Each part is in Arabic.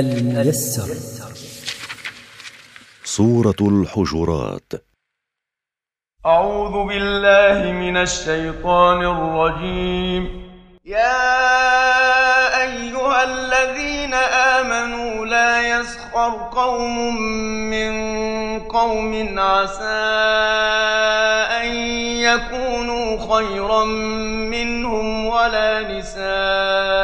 الميسر. سورة الحجرات. أعوذ بالله من الشيطان الرجيم. يا أيها الذين آمنوا لا يسخر قوم من قوم عسى أن يكونوا خيرا منهم ولا نساء.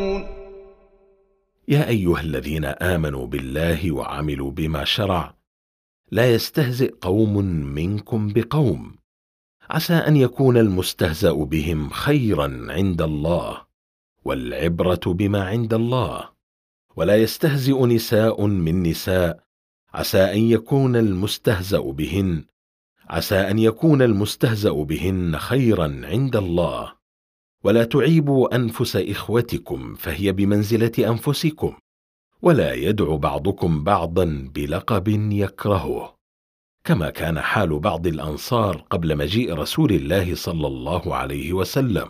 يا أيها الذين آمنوا بالله وعملوا بما شرع لا يستهزئ قوم منكم بقوم. عسى أن يكون المستهزأ بهم خيرا عند الله والعبرة بما عند الله. ولا يستهزئ نساء من نساء عسى أن يكون المستهزأ بهن عسى أن يكون المستهزأ بهن خيرا عند الله. ولا تعيبوا أنفس إخوتكم فهي بمنزلة أنفسكم. ولا يدع بعضكم بعضا بلقب يكرهه. كما كان حال بعض الأنصار قبل مجيء رسول الله صلى الله عليه وسلم.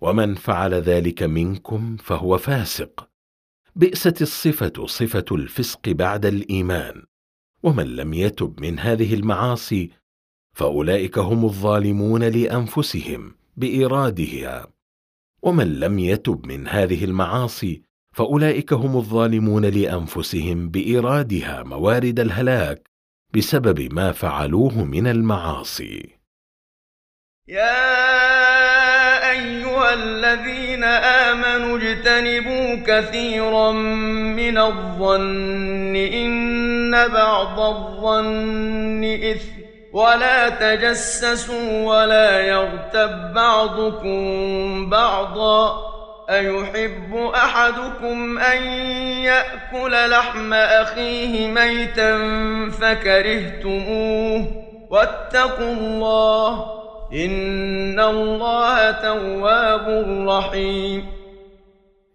ومن فعل ذلك منكم فهو فاسق. بئست الصفة صفة الفسق بعد الإيمان. ومن لم يتب من هذه المعاصي فأولئك هم الظالمون لأنفسهم. بإيرادها. ومن لم يتب من هذه المعاصي فأولئك هم الظالمون لأنفسهم بإيرادها موارد الهلاك بسبب ما فعلوه من المعاصي. يا أيها الذين آمنوا اجتنبوا كثيرا من الظن إن بعض الظن إثم ولا تجسسوا ولا يغتب بعضكم بعضا أيحب أحدكم أن يأكل لحم أخيه ميتا فكرهتموه واتقوا الله إن الله تواب رحيم.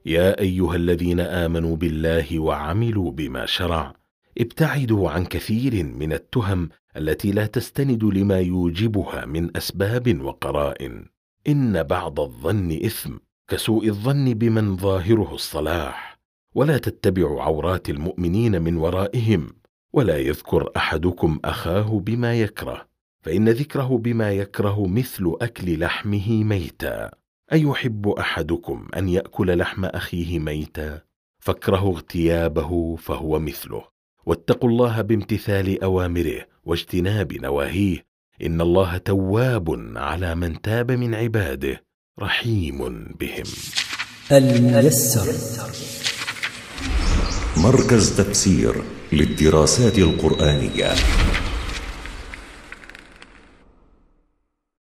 يا أيها الذين آمنوا بالله وعملوا بما شرع. ابتعدوا عن كثير من التهم التي لا تستند لما يوجبها من أسباب وقرائن إن بعض الظن إثم كسوء الظن بمن ظاهره الصلاح. ولا تتبعوا عورات المؤمنين من ورائهم ولا يذكر أحدكم أخاه بما يكره. فإن ذكره بما يكره مثل أكل لحمه ميتا. أيحب أحدكم أن يأكل لحم أخيه ميتا؟ فاكرهوا اغتيابه فهو مثله. واتقوا الله بامتثال أوامره واجتناب نواهيه. إن الله تواب على من تاب من عباده رحيم بهم. الميسر. مركز تفسير للدراسات القرآنية.